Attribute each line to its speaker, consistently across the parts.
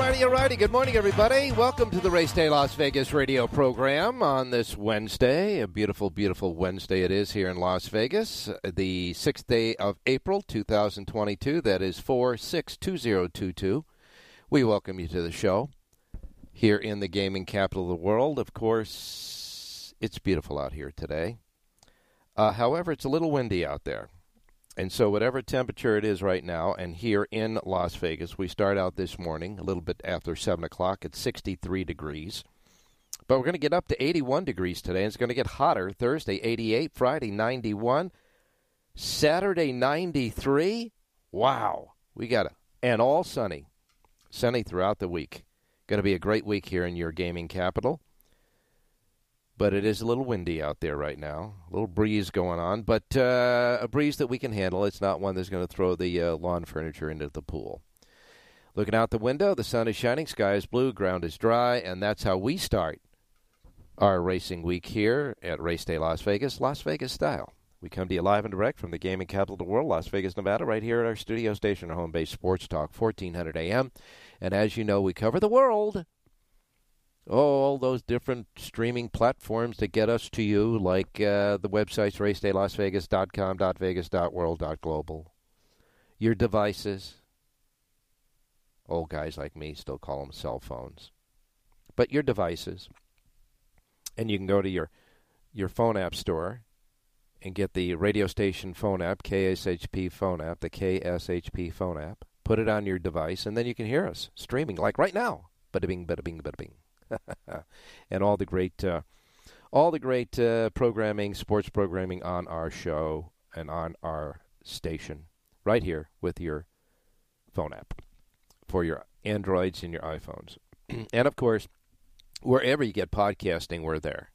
Speaker 1: Alrighty, alrighty, alrighty. Good morning, everybody. Welcome to the Race Day Las Vegas radio program on this Wednesday. A beautiful, beautiful Wednesday it is here in Las Vegas. The 6th day of April, 2022. That is 462022. We welcome you to the show here in the gaming capital of the world. Of course, it's beautiful out here today. Uh, however, it's a little windy out there. And so, whatever temperature it is right now, and here in Las Vegas, we start out this morning a little bit after 7 o'clock at 63 degrees. But we're going to get up to 81 degrees today, and it's going to get hotter Thursday, 88, Friday, 91, Saturday, 93. Wow. We got it. And all sunny. Sunny throughout the week. Going to be a great week here in your gaming capital but it is a little windy out there right now. A little breeze going on, but uh, a breeze that we can handle. It's not one that's going to throw the uh, lawn furniture into the pool. Looking out the window, the sun is shining, sky is blue, ground is dry, and that's how we start our racing week here at Race Day Las Vegas, Las Vegas style. We come to you live and direct from the gaming capital of the world, Las Vegas, Nevada, right here at our studio station, our home base, Sports Talk, 1400 AM. And as you know, we cover the world all those different streaming platforms that get us to you, like uh, the websites racedaylasvegas.com, .vegas, .world, .global. Your devices. Old guys like me still call them cell phones. But your devices. And you can go to your, your phone app store and get the radio station phone app, KSHP phone app, the KSHP phone app. Put it on your device, and then you can hear us streaming, like right now. Bada bing, bada bing, bada bing. and all the great, uh, all the great uh, programming, sports programming on our show and on our station, right here with your phone app for your Androids and your iPhones, and of course, wherever you get podcasting, we're there.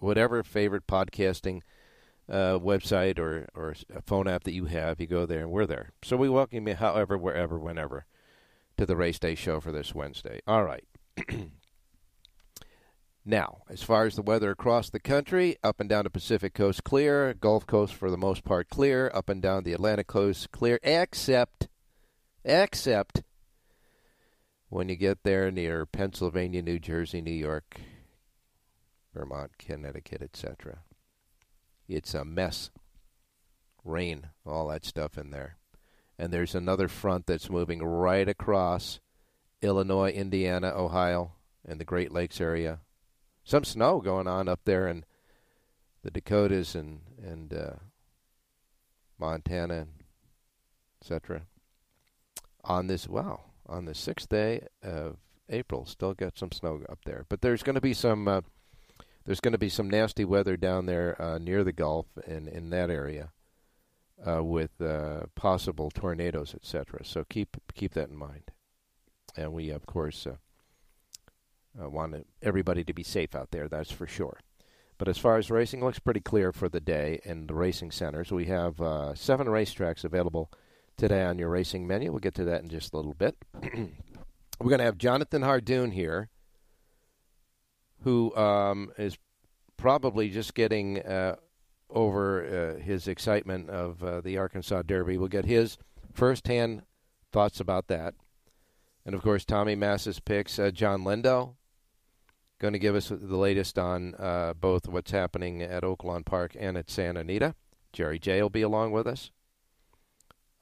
Speaker 1: Whatever favorite podcasting uh, website or or phone app that you have, you go there, and we're there. So we welcome you, however, wherever, whenever, to the Race Day show for this Wednesday. All right. now, as far as the weather across the country, up and down the Pacific Coast clear, Gulf Coast for the most part clear, up and down the Atlantic Coast clear, except, except when you get there near Pennsylvania, New Jersey, New York, Vermont, Connecticut, etc. It's a mess. Rain, all that stuff in there. And there's another front that's moving right across Illinois, Indiana, Ohio, and the Great Lakes area. Some snow going on up there in the Dakotas and and uh, Montana, etc. On this wow, on the sixth day of April, still got some snow up there. But there's going to be some uh, there's going to be some nasty weather down there uh, near the Gulf and in that area. Uh, with uh, possible tornadoes, etc. So keep keep that in mind and we of course uh, uh, want everybody to be safe out there. That's for sure. But as far as racing, looks pretty clear for the day in the racing centers. We have uh, seven racetracks available today on your racing menu. We'll get to that in just a little bit. We're going to have Jonathan Hardoon here, who um, is probably just getting uh, over uh, his excitement of uh, the Arkansas Derby. We'll get his firsthand thoughts about that. And of course, Tommy Mass's picks. Uh, Jon Lindo going to give us the latest on uh, both what's happening at Oaklawn Park and at Santa Anita. Jerry J will be along with us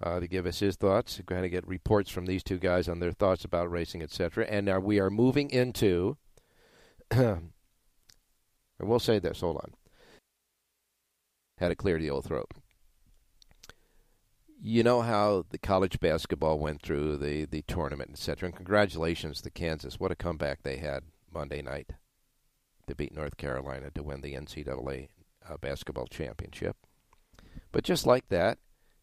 Speaker 1: uh, to give us his thoughts. We're going to get reports from these two guys on their thoughts about racing, etc. And now we are moving into. I will say this. Hold on. Had to clear the old throat. You know how the college basketball went through the, the tournament, etc. And congratulations to Kansas. What a comeback they had Monday night to beat North Carolina to win the NCAA uh, basketball championship. But just like that,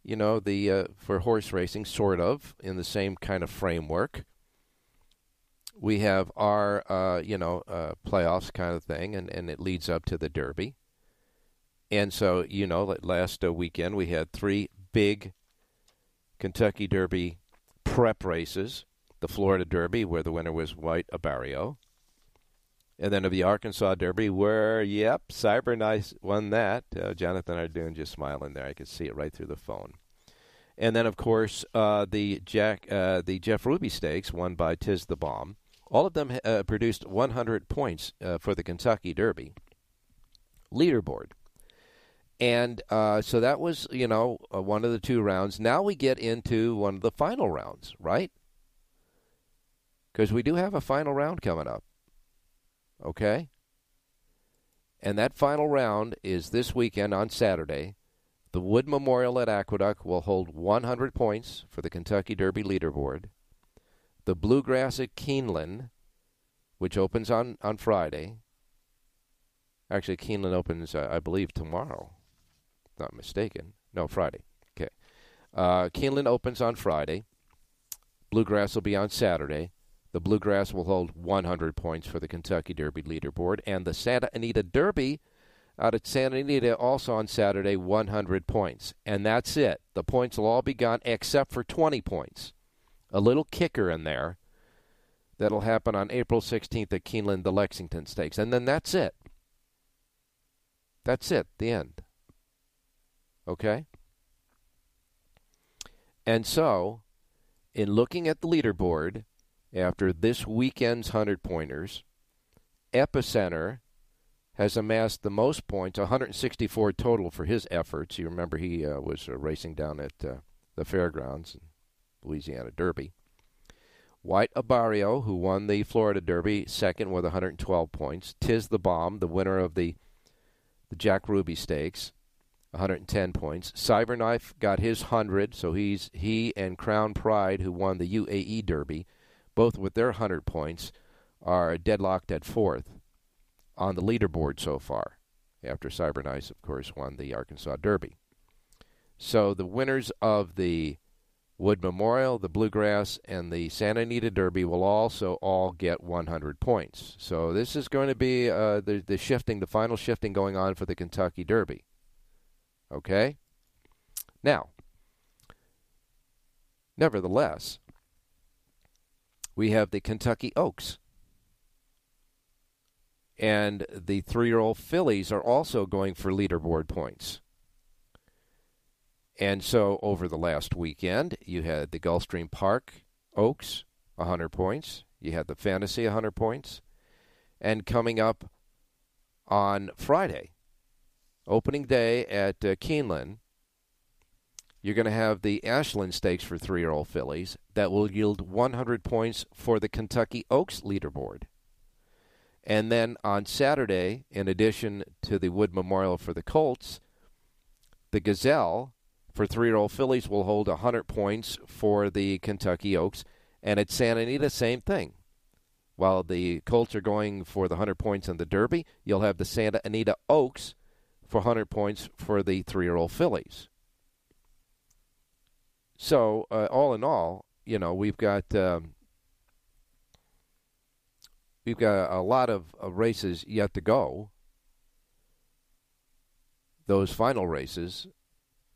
Speaker 1: you know, the uh, for horse racing, sort of in the same kind of framework. We have our, uh, you know, uh, playoffs kind of thing, and, and it leads up to the Derby. And so, you know, last uh, weekend we had three big Kentucky Derby prep races. The Florida Derby, where the winner was White Abarrio. And then of the Arkansas Derby, where, yep, Cyberknife won that. Uh, Jonathan Hardoon just smiling there. I could see it right through the phone. And then, of course, uh, the Jack, uh, the Jeff Ruby Stakes, won by Tiz the Bomb. All of them uh, produced 100 points uh, for the Kentucky Derby leaderboard. And uh, so that was, you know, one of the two rounds. Now we get into one of the final rounds, right? Because we do have a final round coming up. Okay? And that final round is this weekend on Saturday. The Wood Memorial at Aqueduct will hold 100 points for the Kentucky Derby leaderboard. The Bluegrass at Keeneland, which opens on, on Friday. Actually, Keeneland opens, uh, I believe, tomorrow. Not mistaken. No, Friday. Okay. Uh, Keeneland opens on Friday. Bluegrass will be on Saturday. The Bluegrass will hold 100 points for the Kentucky Derby leaderboard, and the Santa Anita Derby out at Santa Anita also on Saturday, 100 points. And that's it. The points will all be gone except for 20 points. A little kicker in there that'll happen on April 16th at Keeneland, the Lexington Stakes. And then that's it. That's it, the end. Okay? And so, in looking at the leaderboard, after this weekend's 100 pointers, Epicenter has amassed the most points, 164 total for his efforts. You remember he uh, was uh, racing down at uh, the fairgrounds, in Louisiana Derby. White Abarrio, who won the Florida Derby, second with 112 points. Tiz the Bomb, the winner of the the Jack Ruby Stakes, 110 points. Cyberknife got his 100, so he's he and Crown Pride, who won the UAE Derby, both with their 100 points, are deadlocked at fourth on the leaderboard so far, after Cyberknife, of course, won the Arkansas Derby. So the winners of the Wood Memorial, the Bluegrass, and the Santa Anita Derby will also all get 100 points. So this is going to be uh, the, the shifting, the final shifting going on for the Kentucky Derby. Okay? Now, nevertheless, we have the Kentucky Oaks. And the three year old fillies are also going for leaderboard points. And so over the last weekend, you had the Gulfstream Park Oaks, 100 points. You had the Fantasy, 100 points. And coming up on Friday, opening day at uh, Keeneland, you're going to have the Ashland Stakes for three year old fillies that will yield 100 points for the Kentucky Oaks leaderboard. And then on Saturday, in addition to the Wood Memorial for the Colts, the Gazelle for three year old fillies will hold 100 points for the Kentucky Oaks. And at Santa Anita, same thing. While the Colts are going for the 100 points in the Derby, you'll have the Santa Anita Oaks for 100 points for the three year old fillies. So, uh, all in all, you know, we've got. Um, we've got a lot of, of races yet to go. Those final races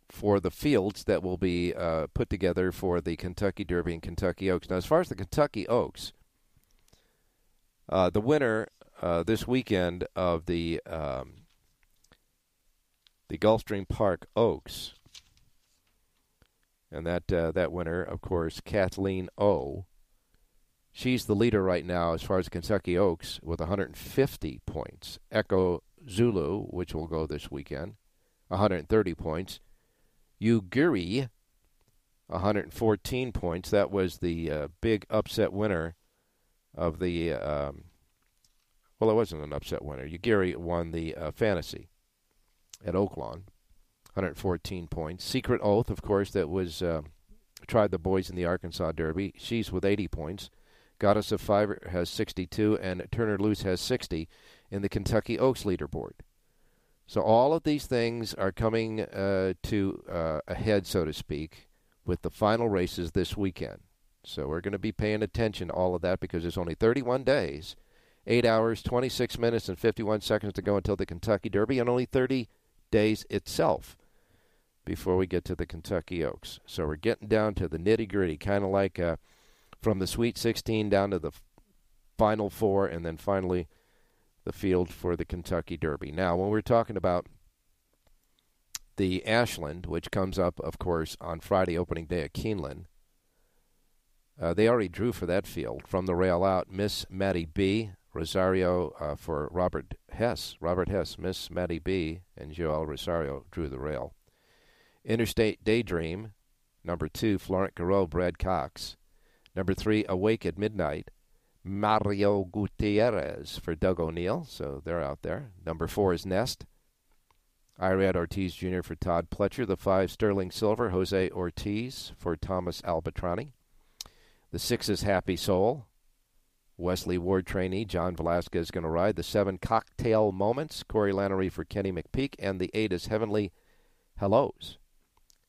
Speaker 1: for the fields that will be uh, put together for the Kentucky Derby and Kentucky Oaks. Now, as far as the Kentucky Oaks, uh, the winner uh, this weekend of the um, the Gulfstream Park Oaks, and that uh, that winner, of course, Kathleen O. She's the leader right now as far as Kentucky Oaks with 150 points. Echo Zulu, which will go this weekend, 130 points. Ugiri, 114 points. That was the uh, big upset winner of the. Um, well, it wasn't an upset winner. Ugiri won the uh, fantasy at Oaklawn, 114 points. Secret Oath, of course, that was uh, tried the boys in the Arkansas Derby. She's with 80 points. Goddess of Fire has 62, and Turnerloose has 60 in the Kentucky Oaks leaderboard. So all of these things are coming uh, to uh, a head, so to speak, with the final races this weekend. So we're going to be paying attention to all of that because there's only 31 days, 8 hours, 26 minutes, and 51 seconds to go until the Kentucky Derby, and only 30 days itself before we get to the Kentucky Oaks. So we're getting down to the nitty gritty, kind of like uh, from the Sweet 16 down to the Final Four, and then finally the field for the Kentucky Derby. Now, when we're talking about the Ashland, which comes up, of course, on Friday, opening day at Keeneland, uh, they already drew for that field from the rail out. Miss Maddie B. Rosario uh, for Robert Hess. Robert Hess, Miss Maddie B. and Joel Rosario drew the rail. Interstate Daydream, number two, Florent Geroux, Brad Cox. Number three, Awake at Midnight, Mario Gutierrez for Doug O'Neill, so they're out there. Number four is Nest. Irad Ortiz Jr. for Todd Pletcher. The five, Sterling Silver, Jose Ortiz for Thomas Albertrani. The six is Happy Soul. Wesley Ward trainee John Velazquez is going to ride. The seven, Cocktail Moments, Corey Lanerie for Kenny McPeek. And the eight is Heavenly Hellos,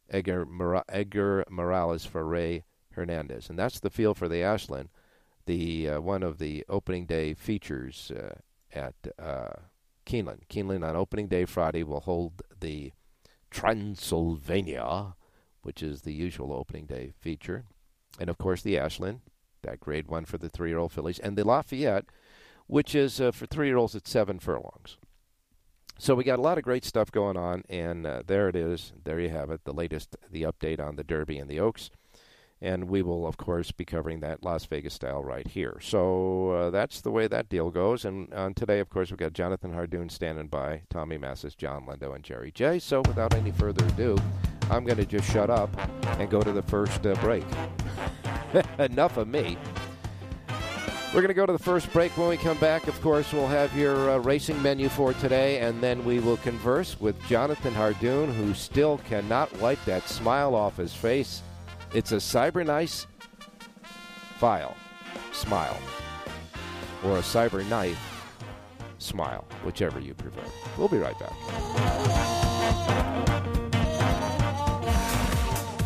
Speaker 1: Edgar, Mora- Edgar Morales for Ray Hernandez. And that's the field for the Ashland the uh, one of the opening day features uh, at uh, Keeneland. Keeneland on opening day Friday will hold the Transylvania, which is the usual opening day feature, and of course the Ashland, that grade one for the three-year-old fillies, and the Lafayette, which is uh, for three-year-olds at seven furlongs. So we got a lot of great stuff going on, and uh, there it is. There you have it. The latest, the update on the Derby and the Oaks and we will, of course, be covering that Las Vegas style right here. So uh, that's the way that deal goes. And on today, of course, we've got Jonathan Hardoon standing by, Tommy Massis, John Lindo, and Jerry J. So without any further ado, I'm going to just shut up and go to the first uh, break. Enough of me. We're going to go to the first break. When we come back, of course, we'll have your uh, racing menu for today, and then we will converse with Jonathan Hardoon, who still cannot wipe that smile off his face it's a CyberKnife file, smile, or a cyber knife smile, whichever you prefer. We'll be right back.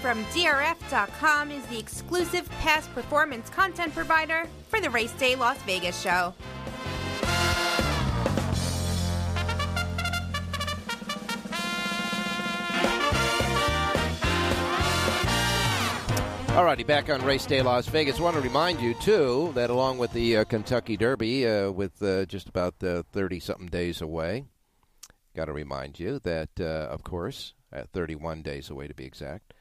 Speaker 2: From DRF.com is the exclusive past performance content provider for the Race Day Las Vegas show.
Speaker 1: Alrighty, back on Race Day Las Vegas. I want to remind you, too, that along with the uh, Kentucky Derby, uh, with uh, just about 30 something days away, got to remind you that, uh, of course, at 31 days away to be exact,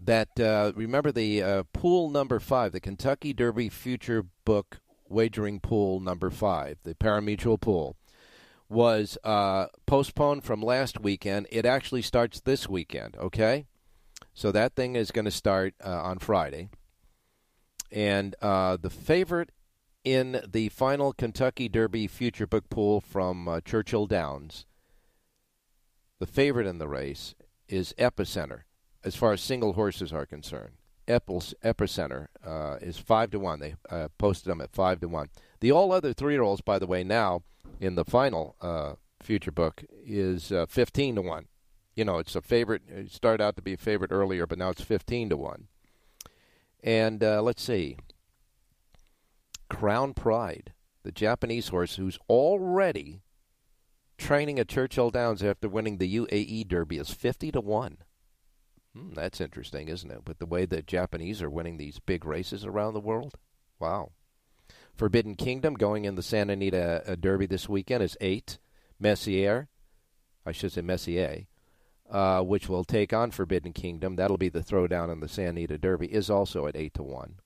Speaker 1: that uh, remember the uh, pool number five, the Kentucky Derby Future Book Wagering Pool number five, the parimutuel pool, was postponed from last weekend. It actually starts this weekend, okay? So that thing is going to start uh, on Friday. And uh, the favorite in the final Kentucky Derby future book pool from uh, Churchill Downs, the favorite in the race is Epicenter, as far as single horses are concerned. Epicenter uh, is five to one. They uh, posted them at five to one. The all other three year olds, by the way, now in the final uh, future book is fifteen to one you know, it's a favorite. It started out to be a favorite earlier, but now it's 15 to 1. And uh, let's see. Crown Pride, the Japanese horse who's already training at Churchill Downs after winning the UAE Derby, is 50 to 1. Hmm, that's interesting, isn't it? With the way the Japanese are winning these big races around the world. Wow. Forbidden Kingdom going in the Santa Anita uh, Derby this weekend is 8. Messier, I should say Messier, uh, which will take on Forbidden Kingdom. That'll be the throwdown in the Santa Anita Derby. Is also at eight to one.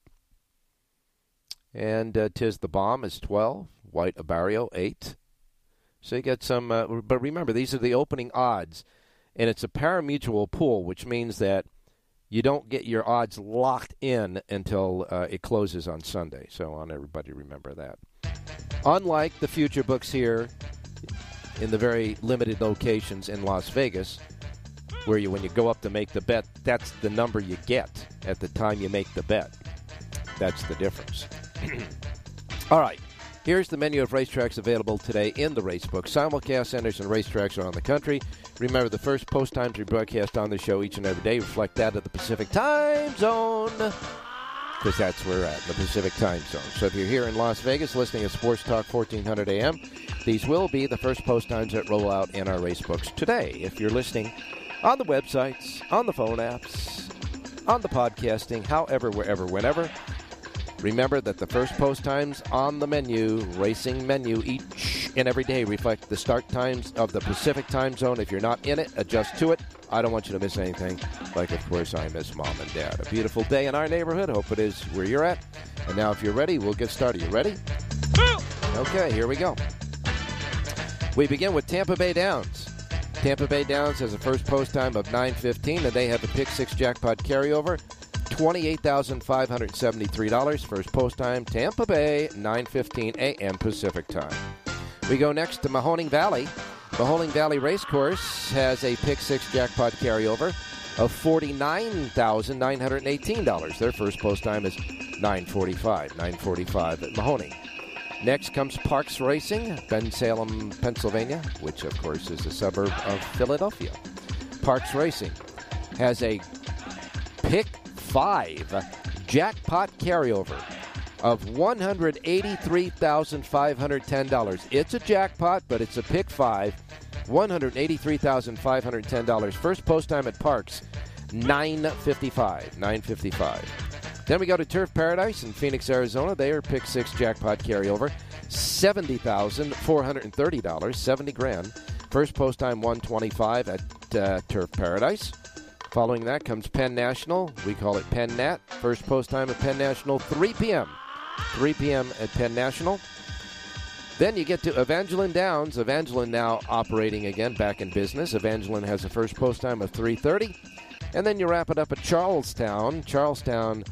Speaker 1: And uh, Tiz the Bomb is twelve. White Abarrio eight. So you get some. Uh, but remember, these are the opening odds, and it's a parimutuel pool, which means that you don't get your odds locked in until uh, it closes on Sunday. So I want everybody to remember that. Unlike the future books here in the very limited locations in Las Vegas, where you when you go up to make the bet, that's the number you get at the time you make the bet. That's the difference. All right. Here's the menu of racetracks available today in the racebook. Simulcast centers and racetracks around the country. Remember, the first post times we broadcast on the show each and every day reflect that of the Pacific time zone because that's where we're at, the Pacific time zone. So if you're here in Las Vegas listening to Sports Talk 1400 AM, these will be the first post times that roll out in our racebooks today. If you're listening on the websites, on the phone apps, on the podcasting, however, wherever, whenever. Remember that the first post times on the menu, racing menu, each and every day reflect the start times of the Pacific time zone. If you're not in it, adjust to it. I don't want you to miss anything. Like, of course, I miss mom and dad. A beautiful day in our neighborhood. Hope it is where you're at. And now, if you're ready, we'll get started. You ready? Okay, here we go. We begin with Tampa Bay Downs. Tampa Bay Downs has a first post time of 9.15, and they have a pick six jackpot carryover. $28,573. First post time, Tampa Bay, 9.15 a.m. Pacific time. We go next to Mahoning Valley. Mahoning Valley Racecourse has a pick six jackpot carryover of $49,918. Their first post time is 9.45, 9.45 at Mahoning. Next comes Parx Racing, Bensalem, Pennsylvania, which of course is a suburb of Philadelphia. Parx Racing has a pick five jackpot carryover of $183,510. It's a jackpot, but it's a pick five. $183,510. First post time at Parx, 955. 955. Then we go to Turf Paradise in Phoenix, Arizona. They are pick six jackpot carryover, seventy thousand four hundred and thirty dollars, seventy grand. First post time one twenty five at uh, Turf Paradise. Following that comes Penn National. We call it Penn Nat. First post time at Penn National, 3 p.m. 3 p.m. at Penn National. Then you get to Evangeline Downs. Evangeline now operating again, back in business. Evangeline has a first post time of 3:30, and then you wrap it up at Charlestown. Charlestown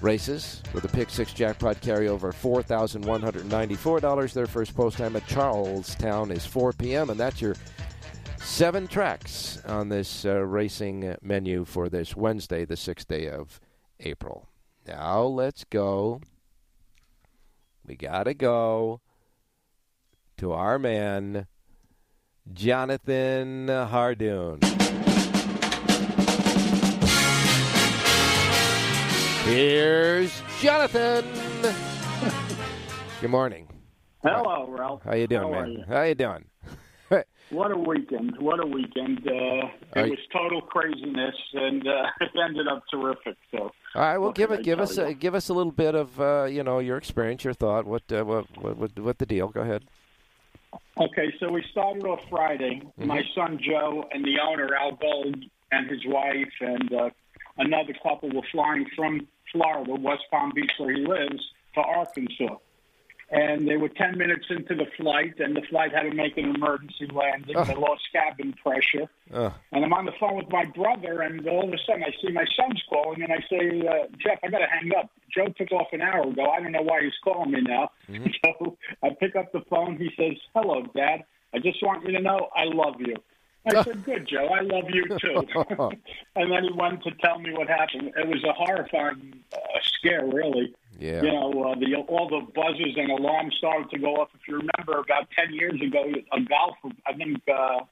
Speaker 1: races with a pick six jackpot carryover $4,194. Their first post time at Charlestown is 4 p.m., and that's your seven tracks on this uh, racing menu for this Wednesday, the 6th day of April. Now let's go. We got to go to our man, Jonathan Hardoon. Here's Jonathan. Good morning.
Speaker 3: Hello, Ralph.
Speaker 1: How you doing,
Speaker 3: How
Speaker 1: man?
Speaker 3: you?
Speaker 1: How you doing?
Speaker 3: What a weekend! What a weekend! Uh, it was total craziness, and uh, it ended up terrific. So,
Speaker 1: All right, well, give it,
Speaker 3: I
Speaker 1: give us, a, give us a little bit of, uh, you know, your experience, your thought. What, uh, what, what, what, what the deal? Go ahead.
Speaker 3: okay, so we started off Friday.
Speaker 1: Mm-hmm.
Speaker 3: My son Joe and the owner Al Gold and his wife and uh, another couple were flying from Florida, West Palm Beach, where he lives, to Arkansas. And they were 10 minutes into the flight, and the flight had to make an emergency landing. They lost cabin pressure.
Speaker 1: Uh,
Speaker 3: And I'm on the phone with my brother, and all of a sudden I see my son's calling, and I say, uh, Jeff, I got to hang up. Joe took off an hour ago. I don't know why he's calling me now. So I pick up the phone. He says, Hello, Dad. I just want you to know I love you. I said, Good, Joe. I love you too. and then he went to tell me what happened. It was a horrifying uh, scare, really.
Speaker 1: Yeah.
Speaker 3: You know, uh, the all the buzzers and alarms started to go off. If you remember, about ten years ago, a golfer, I think uh,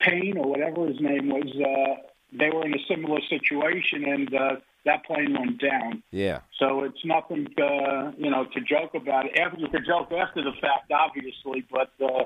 Speaker 3: Payne or whatever his name was, uh, they were in a similar situation, and uh, that plane went down.
Speaker 1: Yeah.
Speaker 3: So it's nothing, uh, you know, to joke about. After you could joke after the fact, obviously, but uh,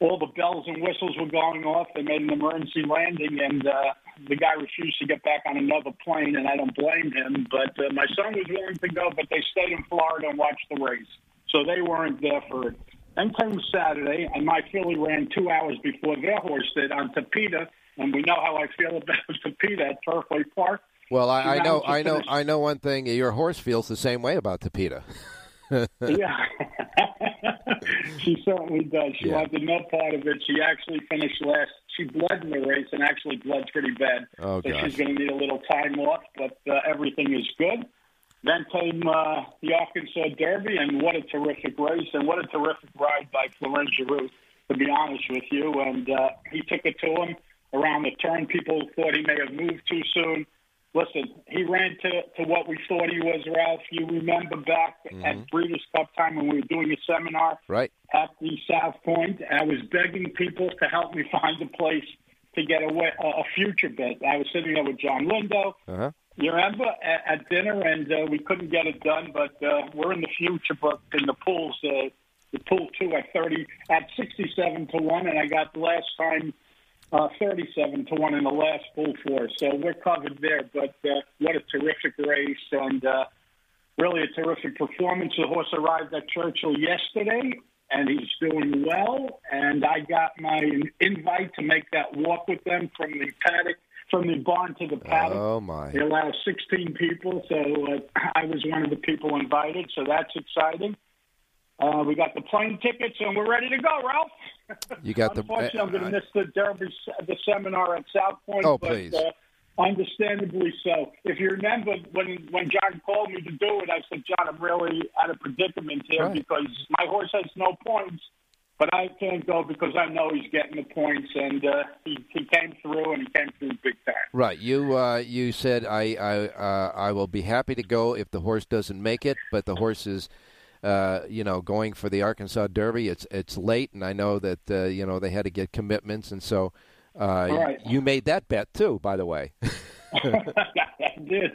Speaker 3: all the bells and whistles were going off. They made an emergency landing, and uh, the guy refused to get back on another plane, and I don't blame him. But uh, my son was willing to go, but they stayed in Florida and watched the race, so they weren't there for it. Then came Saturday, and my filly ran two hours before their horse did on Tapeta, and we know how I feel about Tapeta at Turfway Park.
Speaker 1: Well, I, I know, I know,
Speaker 3: finish-
Speaker 1: I know one thing. Your horse feels the same way about Tapeta.
Speaker 3: yeah. she certainly does. She
Speaker 1: Yeah.
Speaker 3: wanted no part of it. She actually finished last. She bled in the race and actually bled pretty bad.
Speaker 1: Oh,
Speaker 3: so
Speaker 1: gosh.
Speaker 3: she's going to need a little time off, but uh, everything is good. Then came uh, the Arkansas Derby, and what a terrific race, and what a terrific ride by Florent Geroux, to be honest with you. And uh, he took it to him around the turn. People thought he may have moved too soon. Listen, he ran to, to what we thought he was, Ralph. You remember back at Breeders' Cup time when we were doing a seminar
Speaker 1: Right.
Speaker 3: at the South Point. I was begging people to help me find a place to get a, wa- a a future bet. I was sitting there with John Lindo.
Speaker 1: Uh huh.
Speaker 3: You remember at, at dinner, and uh, we couldn't get it done. But uh, we're in the future book in the pools. Uh, the pool two at thirty at sixty-seven to one, and I got the last time uh, thirty-seven to one in the last pool four. So we're covered there. But uh, what a terrific race, and uh, really a terrific performance. The horse arrived at Churchill yesterday, and he's doing well. And I got my invite to make that walk with them from the paddock, from the barn to the paddock.
Speaker 1: Oh my.
Speaker 3: They allow 16 people, so uh, I was one of the people invited, so that's exciting. Uh, we got the plane tickets, and we're ready to go, Ralph.
Speaker 1: You got the.
Speaker 3: Unfortunately, I'm going to miss the Derby, the seminar at South Point.
Speaker 1: Oh,
Speaker 3: but,
Speaker 1: please.
Speaker 3: Uh, understandably so. If you remember when when John called me to do it, I said, John, I'm really at a predicament here
Speaker 1: Right.
Speaker 3: because my horse has no points, but I can't go because I know he's getting the points, and uh, he he came through, and he came through big time.
Speaker 1: Right. You uh, you said I I uh, I will be happy to go if the horse doesn't make it, but the horse is. Uh, you know, going for the Arkansas Derby, it's it's late, and I know that uh, you know they had to get commitments, and so uh,
Speaker 3: Right.
Speaker 1: you made that bet too, by the way.
Speaker 3: I did.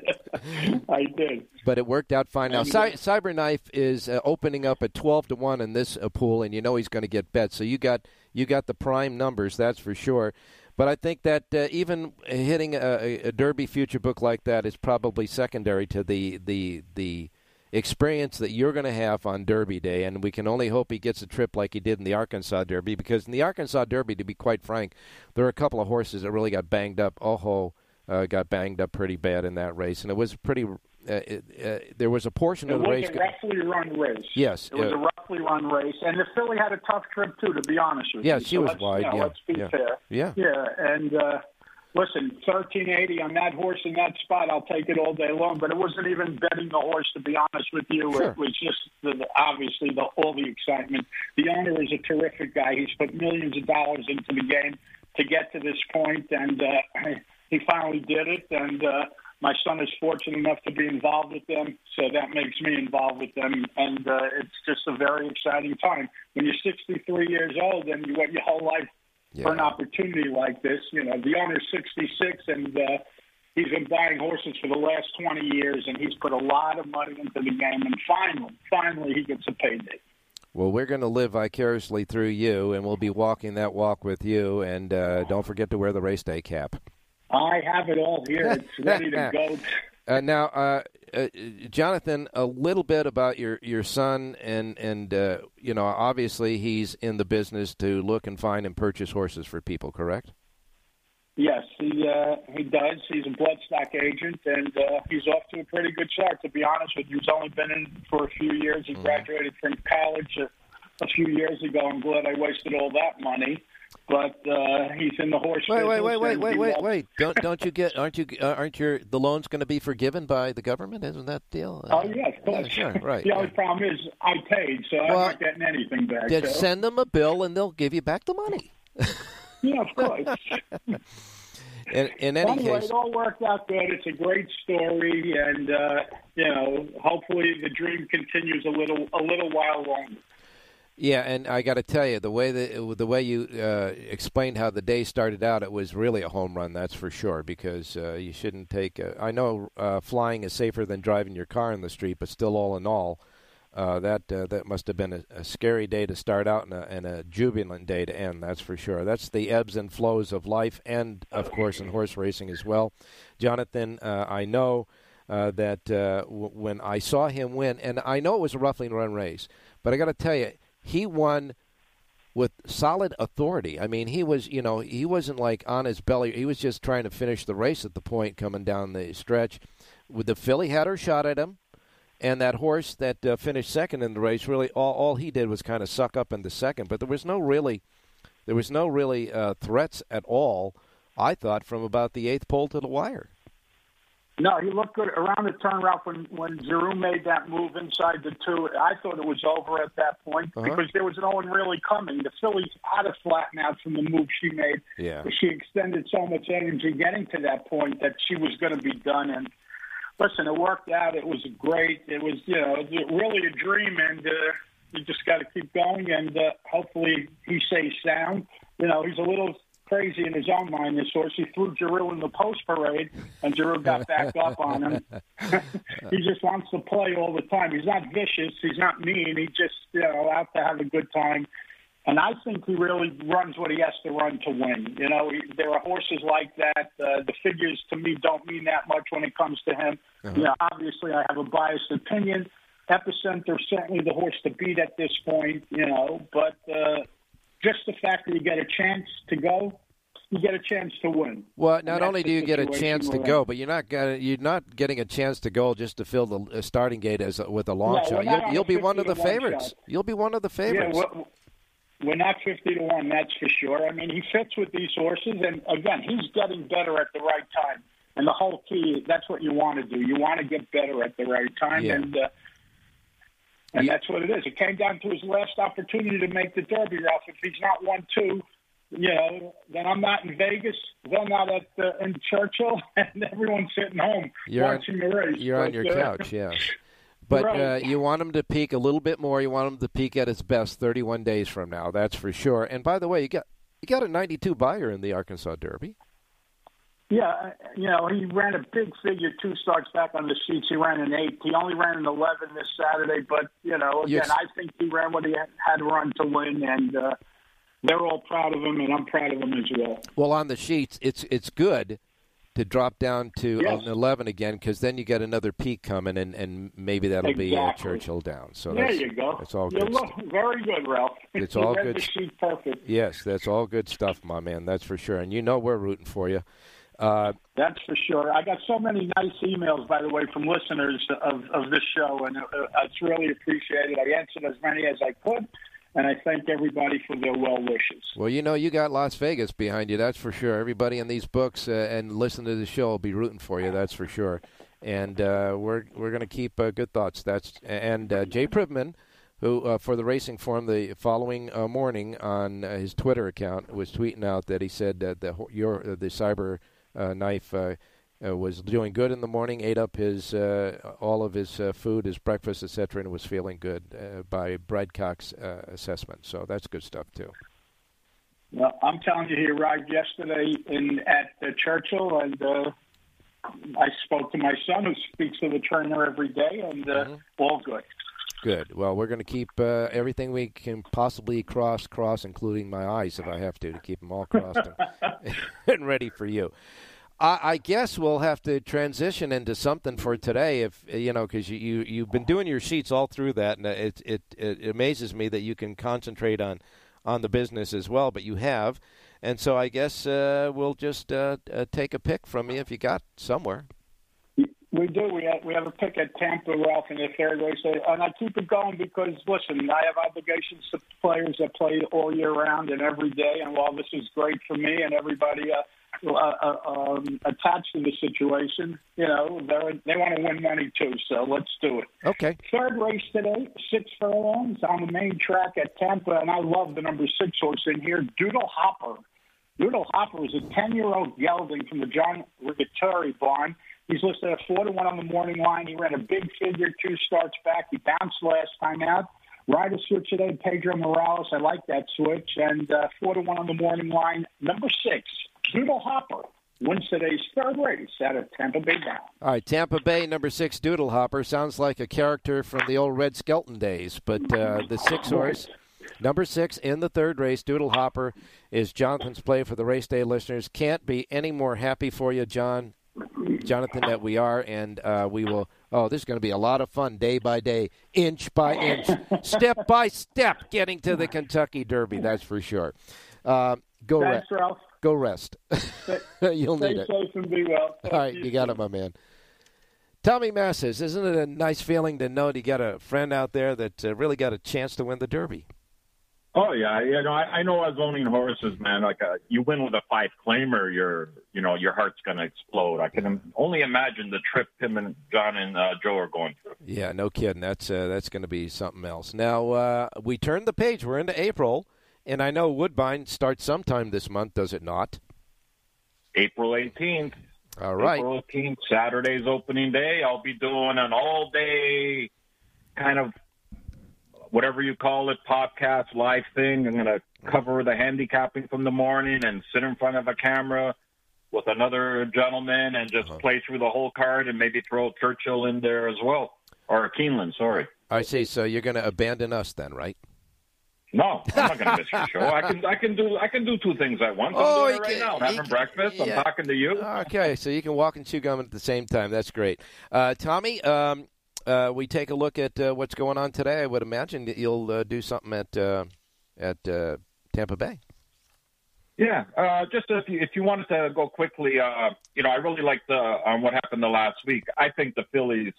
Speaker 3: I did.
Speaker 1: but it worked out fine. Now, Cy- Cyberknife is uh, opening up at twelve to one in this uh, pool, and you know he's going to get bet. So you got you got the prime numbers, that's for sure. But I think that uh, even hitting a, a- a Derby future book like that is probably secondary to the the the experience that you're going to have on Derby Day, and we can only hope he gets a trip like he did in the Arkansas Derby. Because in the Arkansas Derby, to be quite frank, there are a couple of horses that really got banged up. Oho uh, got banged up pretty bad in that race, and it was pretty. Uh, it, uh, there was a portion
Speaker 3: It
Speaker 1: of the
Speaker 3: was
Speaker 1: race.
Speaker 3: a roughly run race.
Speaker 1: Yes,
Speaker 3: It was a roughly run race, and the filly had a tough trip too. To be honest with
Speaker 1: Yeah,
Speaker 3: you,
Speaker 1: she
Speaker 3: So
Speaker 1: was wide,
Speaker 3: You know,
Speaker 1: yeah,
Speaker 3: let's be
Speaker 1: yeah.
Speaker 3: fair.
Speaker 1: Yeah.
Speaker 3: yeah, and uh, listen, thirteen eighty on that horse in that spot, I'll take it all day long. But it wasn't even betting the horse, to be honest with you.
Speaker 1: Sure.
Speaker 3: It was just the, the, obviously the, all the excitement. The owner is a terrific guy. He's put millions of dollars into the game to get to this point, and uh, he finally did it. And uh, my son is fortunate enough to be involved with them, so that makes me involved with them, and uh, it's just a very exciting time. When you're 63 years old and you wait your whole life for an opportunity like this, you know, the owner's 66, and uh, he's been buying horses for the last 20 years, and he's put a lot of money into the game. And finally, finally, he gets a payday.
Speaker 1: Well, we're going to live vicariously through you, and we'll be walking that walk with you. And uh, don't forget to wear the race day cap.
Speaker 3: I have it all here. It's ready to go.
Speaker 1: Uh, now, uh, uh, Jonathan, a little bit about your, your son, and and uh, you know, obviously he's in the business to look and find and purchase horses for people. Correct?
Speaker 3: Yes, he uh, he does. He's a bloodstock agent, and uh, he's off to a pretty good start. To be honest with you, he's only been in for a few years. He mm-hmm. graduated from college a, a few years ago. I'm glad I wasted all that money but uh, he's in the horse.
Speaker 1: Wait, wait, wait, wait, wait, wait, wait! Don't don't you get? Aren't you? Uh, aren't your the loans going to be forgiven by the government? Isn't that deal?
Speaker 3: Uh, oh yes.
Speaker 1: Yeah, sure, right.
Speaker 3: the only problem is I paid, so well, I'm not getting anything back.
Speaker 1: Then
Speaker 3: so.
Speaker 1: send them a bill, and they'll give you back the money.
Speaker 3: yeah, of course.
Speaker 1: in, in any
Speaker 3: anyway,
Speaker 1: case,
Speaker 3: it all worked out good. It's a great story, and uh, you know, hopefully the dream continues a little a little while longer.
Speaker 1: Yeah, and I got to tell you, the way that the way you uh, explained how the day started out, it was really a home run. That's for sure. Because uh, you shouldn't take. A, I know uh, flying is safer than driving your car in the street, but still, all in all, uh, that uh, that must have been a, a, scary day to start out and a, and a, jubilant day to end. That's for sure. That's the ebbs and flows of life, and of course in horse racing as well. Jonathan, uh, I know that w- when I saw him win, and I know it was a roughly run race, but I got to tell you he won with solid authority. I mean, he was, you know, he wasn't like on his belly. He was just trying to finish the race at the point coming down the stretch. With the filly had her shot at him, and that horse that uh, finished second in the race really all all he did was kind of suck up in the second. But there was no really, there was no really uh, threats at all. I thought from about the eighth pole to the wire.
Speaker 3: No, he looked good around the turn route when when Geroux made that move inside the two. I thought it was over at that point uh-huh. because there was no one really coming. The fillies had to flatten out from the move she made.
Speaker 1: Yeah,
Speaker 3: she extended so much energy getting to that point that she was going to be done. And listen, it worked out. It was great. It was you know really a dream, and uh, you just got to keep going. And uh, hopefully he stays sound. You know, he's a little crazy in his own mind. This horse, he threw Geroux in the post parade, and Geroux got back up on him. he just wants to play all the time. He's not vicious. He's not mean. He just you know out to have a good time. And I think he really runs what he has to run to win. You know, he, there are horses like that. Uh, the figures to me don't mean that much when it comes to him. Uh-huh. You know, obviously I have a biased opinion. Epicenter certainly the horse to beat at this point. You know, but. Uh, just the fact that you get a chance to go, you get a chance to win.
Speaker 1: Well, not only do you get a chance to go, but you're not getting you're not getting a chance to go just to fill the starting gate as a, with a long shot. You'll, you'll be one of the favorites. Shot. You'll be one of the favorites.
Speaker 3: Yeah, we're, we're not fifty to one, that's for sure. I mean, he fits with these horses, and again, he's getting better at the right time. And the whole key, that's what you want to do. You want to get better at the right time,
Speaker 1: yeah.
Speaker 3: and. Uh, and yeah. that's what it is. It came down to his last opportunity to make the Derby, Ralph. If he's not one two, you know, then I'm not in Vegas. Then I'm not at uh, in Churchill, and everyone's sitting home
Speaker 1: you're
Speaker 3: watching
Speaker 1: on,
Speaker 3: the race.
Speaker 1: You're
Speaker 3: but,
Speaker 1: on your
Speaker 3: uh,
Speaker 1: couch, yeah. But
Speaker 3: right.
Speaker 1: uh, you want him to peak a little bit more. You want him to peak at his best 31 days from now. That's for sure. And by the way, you got you got a 92 Beyer in the Arkansas Derby.
Speaker 3: Yeah, uh, you know, he ran a big figure two starts back on the sheets. He ran an eight. He only ran an 11 this Saturday, but, you know, again, yes. I think he ran what he had to run to win, and uh, they're all proud of him, and I'm proud of him as well.
Speaker 1: Well, on the sheets, it's it's good to drop down to
Speaker 3: yes.
Speaker 1: an 11 again because then you get another peak coming, and, and maybe that'll
Speaker 3: exactly.
Speaker 1: be uh, Churchill down. So
Speaker 3: there you go.
Speaker 1: That's all good.
Speaker 3: Look, very good, Ralph.
Speaker 1: It's all good.
Speaker 3: The sheet perfect.
Speaker 1: Yes, that's all good stuff, my man. That's for sure. And you know we're rooting for you. Uh,
Speaker 3: That's for sure. I got so many nice emails, by the way, from listeners of, of this show, and uh, it's really appreciated. I answered as many as I could, and I thank everybody for their well wishes.
Speaker 1: Well, you know, you got Las Vegas behind you, that's for sure. Everybody in these books uh, and listen to the show will be rooting for you, that's for sure. And uh, we're we're going to keep uh, good thoughts. That's and uh, Jay Privman who uh, for the Racing Form the following uh, morning on uh, his Twitter account was tweeting out that he said that the your the cyber knife uh, uh, was doing good in the morning, ate up his all of his food, his breakfast, etc., and was feeling good by Brad Cox assessment. So that's good stuff too.
Speaker 3: Well, I'm telling you, he arrived yesterday in at Churchill, and I spoke to my son, who speaks to the trainer every day, and uh,
Speaker 1: Mm-hmm.
Speaker 3: all good.
Speaker 1: Good. Well, we're going to keep uh, everything we can possibly cross, cross, including my eyes if I have to, to keep them all crossed and, and ready for you. I, I guess we'll have to transition into something for today, if you know, because you, you you've been doing your sheets all through that, and it, it it amazes me that you can concentrate on on the business as well. But you have, and so I guess uh, we'll just uh, uh, take a pick from you if you got somewhere.
Speaker 3: We do. We have we have a pick at Tampa, Ralph, in the third race, and I keep it going because listen, I have obligations to players that play all year round and every day. And while this is great for me and everybody uh, uh, uh, um, attached to the situation, you know, they they want to win money too. So let's do it.
Speaker 1: Okay.
Speaker 3: Third race today, six furlongs on the main track at Tampa, and I love the number six horse in here, Doodle Hopper. Doodle Hopper is a 10 year old gelding from the John Rigattieri barn. He's listed at 4 to 1 on the morning line. He ran a big figure two starts back. He bounced last time out. Ride a switch today, Pedro Morales. I like that switch. And uh, 4 to 1 on the morning line. Number six, Doodle Hopper wins today's third race out of Tampa Bay Down.
Speaker 1: All right, Tampa Bay number six Doodle Hopper sounds like a character from the old Red Skelton days, but uh, the six horse. Number six in the third race, Doodle Hopper, is Jonathan's play for the race day listeners. Can't be any more happy for you, John, Jonathan, that we are, and uh, we will. Oh, this is going to be a lot of fun, day by day, inch by inch, step by step, getting to the Kentucky Derby. That's for sure. Uh, go
Speaker 3: Thanks,
Speaker 1: rest.
Speaker 3: Ralph.
Speaker 1: Go rest. You'll
Speaker 3: Stay
Speaker 1: need it.
Speaker 3: safe and be well.
Speaker 1: All right, you got it, my man. Tommy Massis, isn't it a nice feeling to know that you got a friend out there that uh, really got a chance to win the Derby?
Speaker 4: Oh yeah, you know I, I know as owning horses, man. Like uh, you win with a five claimer, your you know your heart's gonna explode. I can only imagine the trip him and John and uh, Joe are going through.
Speaker 1: Yeah, no kidding. That's uh, that's going to be something else. Now uh, we turn the page. We're into April, and I know Woodbine starts sometime this month, does it not?
Speaker 4: April 18th.
Speaker 1: All right.
Speaker 4: April 18th, Saturday's opening day. I'll be doing an all day kind of whatever you call it, podcast, live thing. I'm going to cover the handicapping from the morning and sit in front of a camera with another gentleman and just play through the whole card and maybe throw Churchill in there as well. Or Keeneland, sorry.
Speaker 1: I see. So you're going to abandon us then, right?
Speaker 4: No, I'm not going to miss your show. I can, I can do, I can do two things at once. I'm
Speaker 1: Oh,
Speaker 4: doing
Speaker 1: you
Speaker 4: it right
Speaker 1: can-
Speaker 4: now. I'm having
Speaker 1: can-
Speaker 4: breakfast.
Speaker 1: yeah.
Speaker 4: I'm talking to you.
Speaker 1: Okay, so you can walk and chew gum at the same time. That's great. Uh, Tommy, um, uh, we take a look at uh, what's going on today. I would imagine that you'll uh, do something at uh, at uh, Tampa Bay.
Speaker 4: Yeah, uh, just if you, if you wanted to go quickly, uh, you know, I really liked the on what happened the last week. I think the fillies,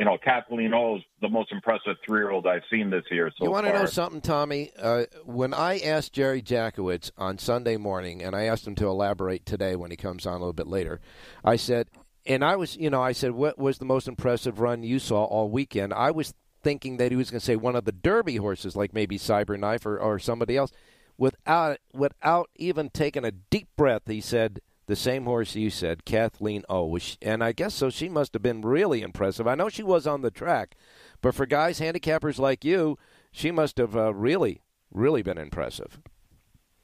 Speaker 4: you know, Kathleen O's the most impressive three year old I've seen this year so
Speaker 1: you want to know something, Tommy? Uh, when I asked Jerry Jacovitz on Sunday morning, and I asked him to elaborate today when he comes on a little bit later, I said, and I was, you know, I said, what was the most impressive run you saw all weekend? I was thinking that he was going to say one of the Derby horses, like maybe Cyberknife or, or somebody else. Without without even taking a deep breath, he said the same horse you said, Kathleen O. And I guess so. She must have been really impressive. I know she was on the track, but for guys handicappers like you, she must have uh, really, really been impressive.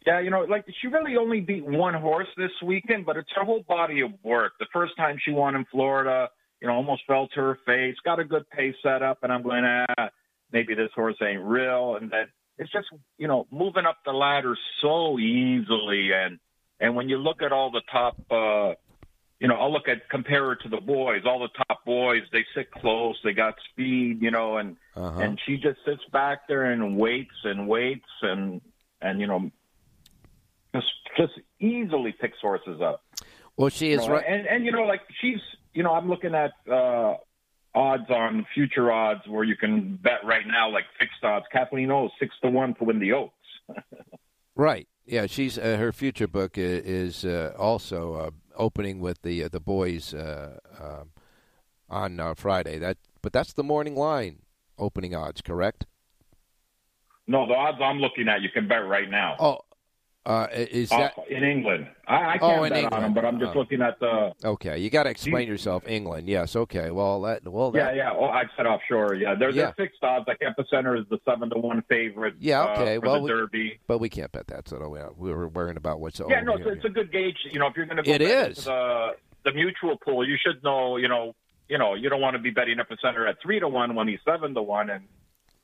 Speaker 4: Yeah, you know, like she really only beat one horse this weekend, but it's her whole body of work. The first time she won in Florida, you know, almost fell to her face, got a good pace set up, and I'm going, ah, maybe this horse ain't real. And then it's just, you know, moving up the ladder so easily. And and when you look at all the top, uh, you know, I'll look at compare her to the boys. All the top boys, they sit close, they got speed, you know, and
Speaker 1: Uh-huh.
Speaker 4: and she just sits back there and waits and waits and and you know just just easily picks horses up.
Speaker 1: Well, she is
Speaker 4: You know,
Speaker 1: right.
Speaker 4: And and you know, like she's you know, I'm looking at uh odds on future odds where you can bet right now, like fixed odds. Kathleen O six to one to win the Oaks.
Speaker 1: Right. Yeah, she's uh, her future book i- is uh, also uh, opening with the uh, the boys uh, um on uh, Friday. That, but that's the morning line opening odds, correct?
Speaker 4: No, the odds I'm looking at, you can bet right now.
Speaker 1: Oh, uh, is that
Speaker 4: Off- in England? I, I
Speaker 1: Oh,
Speaker 4: can't
Speaker 1: in
Speaker 4: bet on
Speaker 1: England.
Speaker 4: them, but I'm just
Speaker 1: Oh.
Speaker 4: looking at the.
Speaker 1: okay? You got to explain yourself. England, yes. Okay. Well, that well
Speaker 4: Yeah,
Speaker 1: that,
Speaker 4: yeah. Oh, I said offshore. Yeah, they're,
Speaker 1: Yeah.
Speaker 4: they're fixed odds. Like Epicenter is the seven to one favorite.
Speaker 1: Yeah,
Speaker 4: uh,
Speaker 1: okay,
Speaker 4: for
Speaker 1: well, we-
Speaker 4: Derby.
Speaker 1: but we can't bet that. So we we were worrying about what's
Speaker 4: Yeah,
Speaker 1: over
Speaker 4: no, it's, it's a good gauge. You know, if you're going to go
Speaker 1: It
Speaker 4: bet
Speaker 1: is.
Speaker 4: the the mutual pool, you should know, you know, you know, you don't want to be betting Epicenter at three to one when he's seven to one, and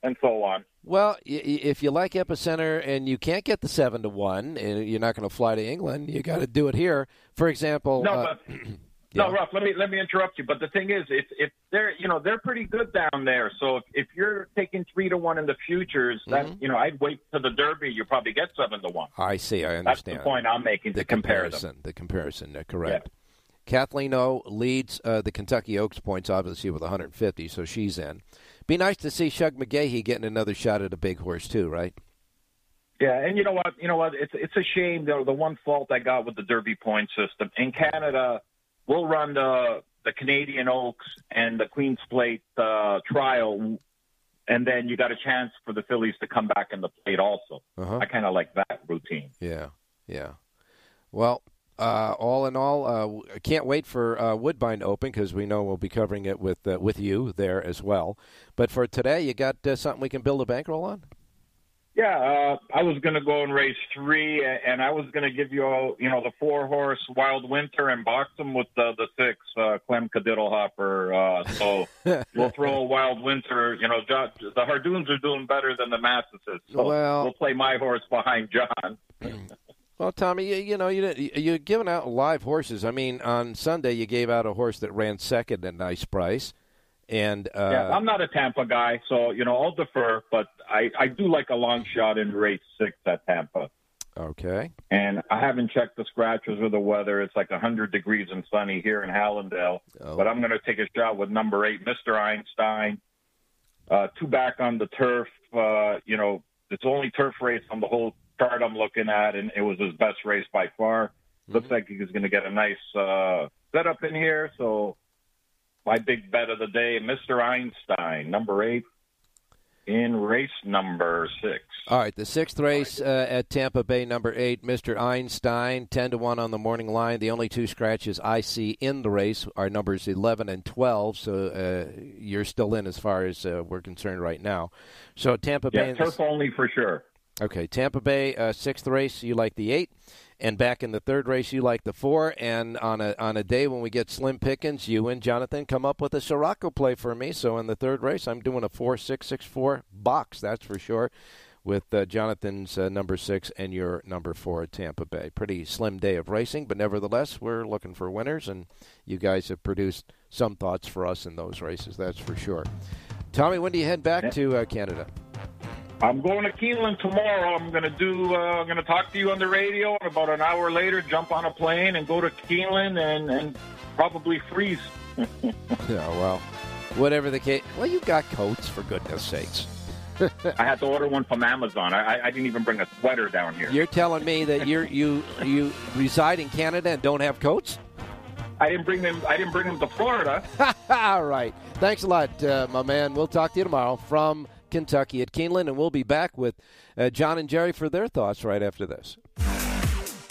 Speaker 4: and so on.
Speaker 1: Well, if you like Epicenter and you can't get the seven to one, and you're not going to fly to England, you got to do it here. For example,
Speaker 4: no,
Speaker 1: uh,
Speaker 4: but, yeah. no, Ruff. Let me let me interrupt you. But the thing is, if if they're you know they're pretty good down there. So if, if you're taking three to one in the futures, mm-hmm. you know I'd wait to the Derby. You probably get seven to one.
Speaker 1: I see. I understand.
Speaker 4: That's the point I'm making.
Speaker 1: The
Speaker 4: comparison.
Speaker 1: The comparison. Correct. Yeah. Kathleen O leads uh, the Kentucky Oaks points, obviously, with 150, so she's in. Be nice to see Shug McGaughey getting another shot at a big horse, too, right?
Speaker 4: Yeah, and you know what? You know what? It's it's a shame though. The one fault I got with the Derby point system in Canada, we'll run the the Canadian Oaks and the Queen's Plate uh, trial, and then you got a chance for the fillies to come back in the plate also. Uh-huh. I kind of like that routine.
Speaker 1: Yeah, yeah. Well, uh, all in all, uh, can't wait for uh, Woodbine to open because we know we'll be covering it with uh, with you there as well. But for today, you got uh, something we can build a bankroll on?
Speaker 4: Yeah, uh, I was going to go and race three, and I was going to give you, all, you know, the four horse Wild Winter and box them with the the six Clem Kadiddlehopper. so we'll throw a Wild Winter. You know, John, the Hardoons are doing better than the Mastises. So well, we'll play my horse behind John.
Speaker 1: Well, Tommy, you, you know you you're giving out live horses. I mean, on Sunday you gave out a horse that ran second at nice price, and uh,
Speaker 4: yeah, I'm not a Tampa guy, so you know I'll defer. But I I do like a long shot in race six at Tampa.
Speaker 1: Okay.
Speaker 4: And I haven't checked the scratches or the weather. It's like 100 degrees and sunny here in Hallandale. Oh. But I'm going to take a shot with number eight, Mr. Einstein. Uh, two back on the turf. Uh, you know, it's only turf race on the whole chart I'm looking at, and it was his best race by far. Mm-hmm. Looks like he's going to get a nice uh, setup in here. So my big bet of the day, Mr. Einstein, number eight in race number six.
Speaker 1: All right, the sixth race uh, at Tampa Bay, number eight, Mr. Einstein, 10 to 1 on the morning line. The only two scratches I see in the race are numbers 11 and 12, so uh, you're still in as far as uh, we're concerned right now. So Tampa
Speaker 4: yeah,
Speaker 1: Bay.
Speaker 4: turf only for sure.
Speaker 1: Okay, Tampa Bay uh, sixth race, you like the eight, and back in the third race, you like the four. And on a on a day when we get slim pickings, you and Jonathan come up with a Siraco play for me. So in the third race, I'm doing a four six six four box. That's for sure. With uh, Jonathan's uh, number six and your number four at Tampa Bay. Pretty slim day of racing, but nevertheless, we're looking for winners, and you guys have produced some thoughts for us in those races. That's for sure. Tommy, when do you head back to uh, Canada?
Speaker 4: I'm going to Keeneland tomorrow. I'm going to do. Uh, I'm going to talk to you on the radio, and about an hour later, jump on a plane and go to Keeneland and and probably freeze.
Speaker 1: yeah, well, whatever the case. Well, you got coats for goodness sakes.
Speaker 4: I had to order one from Amazon. I, I didn't even bring a sweater down here.
Speaker 1: You're telling me that you you you reside in Canada and don't have coats?
Speaker 4: I didn't bring them. I didn't bring them to Florida.
Speaker 1: All right. Thanks a lot, uh, my man. We'll talk to you tomorrow from Kentucky at Keeneland, and we'll be back with uh, John and Jerry for their thoughts right after this.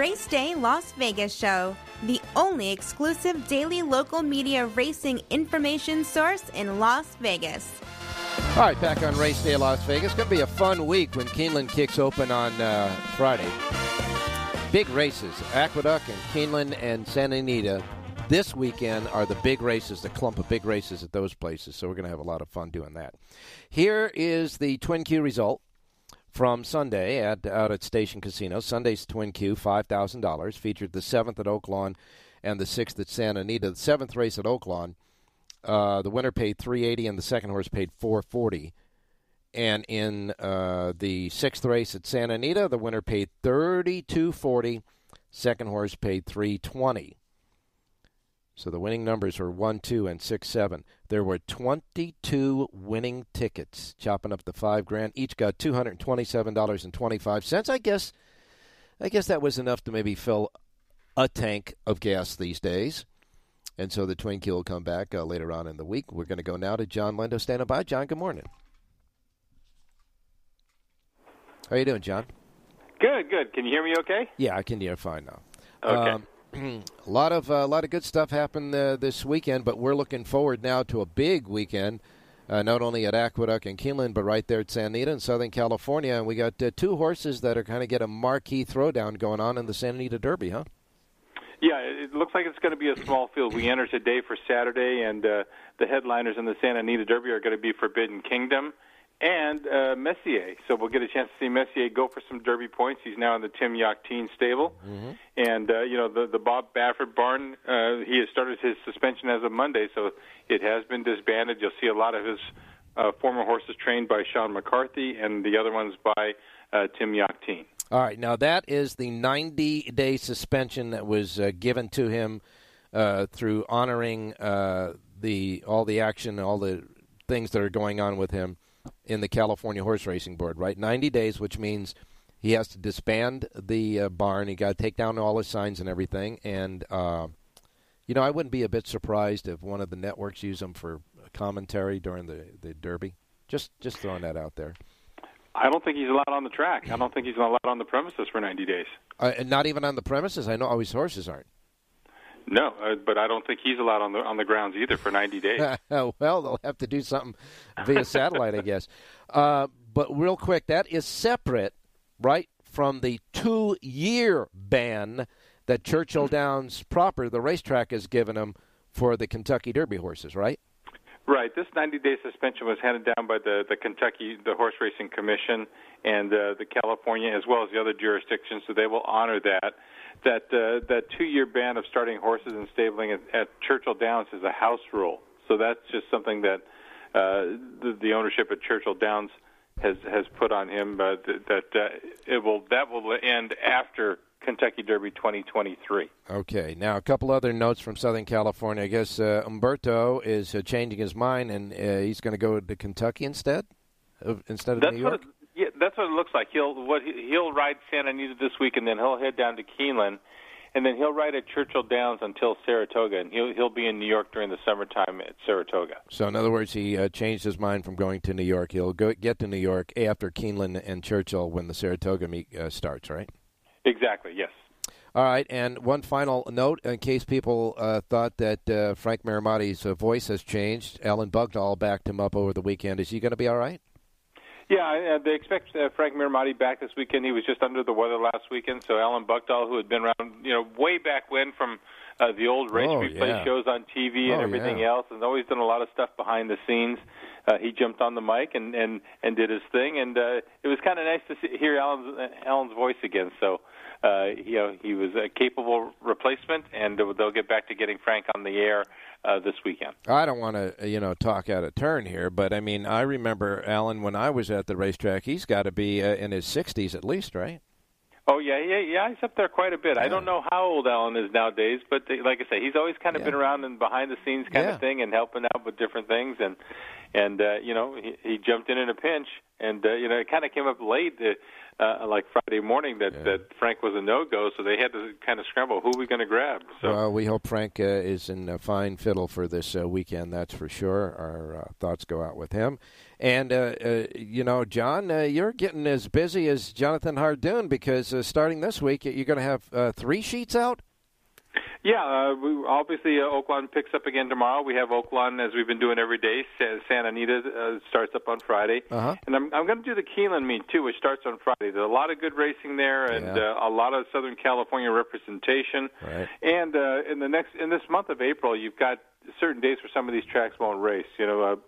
Speaker 2: Race Day Las Vegas Show, the only exclusive daily local media racing information source in Las Vegas.
Speaker 1: All right, back on Race Day Las Vegas. Going to be a fun week when Keeneland kicks open on uh, Friday. Big races. Aqueduct and Keeneland and Santa Anita this weekend are the big races, the clump of big races at those places. So we're going to have a lot of fun doing that. Here is the Twin Q result from Sunday at out at Station Casino. Sunday's Twin Q, five thousand dollars, featured the seventh at Oaklawn and the sixth at Santa Anita. The seventh race at Oaklawn, uh, the winner paid three eighty, and the second horse paid four forty. And in uh, the sixth race at Santa Anita, the winner paid thirty two forty. Second horse paid three twenty. So the winning numbers were 1, 2, and 6, 7. There were 22 winning tickets, chopping up the 5 grand. Each got $227.25. I guess I guess that was enough to maybe fill a tank of gas these days. And so the Twin Q will come back uh, later on in the week. We're going to go now to John Lendo standing by. John, good morning. How are you doing, John?
Speaker 5: Good, good. Can you hear me okay?
Speaker 1: Yeah, I can hear fine now.
Speaker 5: Okay.
Speaker 1: Um, a lot of a uh, lot of good stuff happened uh, this weekend, but we're looking forward now to a big weekend. Uh, not only at Aqueduct and Keeneland, but right there at San Anita in Southern California. And we got uh, two horses that are kind of get a marquee throwdown going on in the San Anita Derby, huh?
Speaker 5: Yeah, it looks like it's going to be a small field. We enter today for Saturday, and uh, the headliners in the Santa Anita Derby are going to be Forbidden Kingdom and uh, Messier. So we'll get a chance to see Messier go for some Derby points. He's now in the Tim Yakteen stable,
Speaker 1: Mm-hmm.
Speaker 5: and uh, you know the the Bob Baffert barn. Uh, he has started his suspension as of Monday, so it has been disbanded. You'll see a lot of his uh, former horses trained by Sean McCarthy, and the other ones by uh, Tim Yakteen.
Speaker 1: All right, now that is the 90 day suspension that was uh, given to him uh, through honoring uh, the all the action, all the things that are going on with him in the California Horse Racing Board. Right, 90 days, which means he has to disband the uh, barn. He got to take down all his signs and everything. And uh, you know, I wouldn't be a bit surprised if one of the networks used him for commentary during the the Derby. Just just throwing that out there.
Speaker 5: I don't think he's allowed on the track. I don't think he's allowed on the premises for 90 days.
Speaker 1: Uh, and not even on the premises. I know all his horses aren't.
Speaker 5: No, uh, but I don't think he's allowed on the on the grounds either for 90 days.
Speaker 1: well, they'll have to do something via satellite, I guess. Uh, but real quick, that is separate, right, from the two-year ban that Churchill Downs proper, the racetrack, has given him for the Kentucky Derby horses, right?
Speaker 5: Right. This 90-day suspension was handed down by the the Kentucky the Horse Racing Commission and uh, the California as well as the other jurisdictions, so they will honor that. That uh, that two-year ban of starting horses and stabling at, at Churchill Downs is a house rule. So that's just something that uh, the, the ownership at Churchill Downs has has put on him. Uh, that that uh, it will that will end after Kentucky Derby 2023.
Speaker 1: Okay. Now, a couple other notes from Southern California. I guess uh, Umberto is uh, changing his mind, and uh, he's going to go to Kentucky instead, of, instead of
Speaker 5: That's
Speaker 1: New
Speaker 5: what
Speaker 1: York.
Speaker 5: it, yeah, that's what it looks like. He'll what he- he'll ride Santa Anita this week, and then he'll head down to Keeneland, and then he'll ride at Churchill Downs until Saratoga, and he'll he'll be in New York during the summertime at Saratoga.
Speaker 1: So, in other words, he uh, changed his mind from going to New York. He'll go get to New York after Keeneland and Churchill when the Saratoga meet uh, starts, right?
Speaker 5: Exactly. Yes.
Speaker 1: All right, and one final note in case people uh, thought that uh, Frank Mirahmadi's uh, voice has changed. Alan Bugdahl backed him up over the weekend. Is he going to be all right?
Speaker 5: Yeah, uh, they expect uh, Frank Mirahmadi back this weekend. He was just under the weather last weekend, so Alan Buckdahl, who had been around, you know, way back when from uh, the old race
Speaker 1: Oh,
Speaker 5: replay
Speaker 1: yeah.
Speaker 5: shows on TV and
Speaker 1: Oh,
Speaker 5: everything
Speaker 1: yeah.
Speaker 5: else, and always done a lot of stuff behind the scenes. Uh, he jumped on the mic and and and did his thing, and uh, it was kind of nice to see, hear Alan's Alan's voice again. So, uh, you know, he was a capable replacement, and they'll get back to getting Frank on the air uh, this weekend.
Speaker 1: I don't want to, you know, talk out of turn here, but I mean, I remember Alan when I was at the racetrack. He's got to be uh, in his 60s at least, right?
Speaker 5: Oh yeah, yeah, yeah. He's up there quite a bit. I don't know how old Alan is nowadays, but they, like I say, he's always kind of been around and behind the scenes kind
Speaker 1: Yeah.
Speaker 5: of thing and helping out with different things. And and uh, you know, he, he jumped in in a pinch, and uh, you know, it kind of came up late. The uh, like Friday morning that
Speaker 1: Yeah.
Speaker 5: that Frank was a no go, so they had to kind of scramble. Who are we going to grab? So
Speaker 1: Well, we hope Frank uh, is in a fine fiddle for this uh, weekend. That's for sure. Our uh, thoughts go out with him. And uh, uh, you know, John, uh, you're getting as busy as Jonathan Hardoon because uh, starting this week, you're going to have uh, three sheets out.
Speaker 5: Yeah, uh, we, obviously uh, Oaklawn picks up again tomorrow. We have Oaklawn, as we've been doing every day. Sa- Santa Anita uh, starts up on Friday,
Speaker 1: Uh-huh.
Speaker 5: and I'm, I'm going to do the Keeneland meet too, which starts on Friday. There's a lot of good racing there, and
Speaker 1: Yeah.
Speaker 5: uh, a lot of Southern California representation.
Speaker 1: Right.
Speaker 5: And uh, in the next in this month of April, you've got certain days where some of these tracks won't race. You know,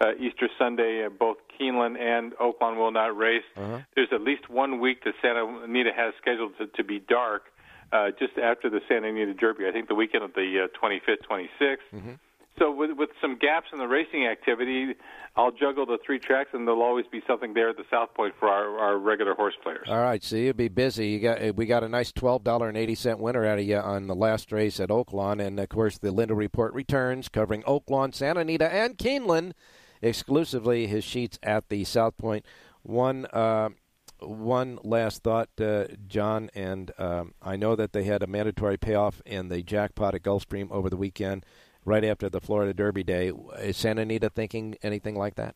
Speaker 5: uh, Easter Sunday, uh, both Keeneland and Oaklawn will not race.
Speaker 1: Uh-huh.
Speaker 5: There's at least one week that Santa Anita has scheduled to, to be dark uh, just after the Santa Anita Derby. I think the weekend of the uh, 25th, 26th.
Speaker 1: Mm-hmm.
Speaker 5: So with with some gaps in the racing activity, I'll juggle the three tracks, and there'll always be something there at the South Point for our, our regular horse players.
Speaker 1: All right, so you'll be busy. You got uh, we got a nice twelve dollar and eighty cent winner out of you on the last race at Oaklawn, and of course the Lendo Report returns covering Oaklawn, Santa Anita, and Keeneland exclusively. His sheets at the South Point. One. Uh, one last thought, uh, John, and um, I know that they had a mandatory payoff in the jackpot at Gulfstream over the weekend, right after the Florida Derby Day. Is Santa Anita thinking anything like that?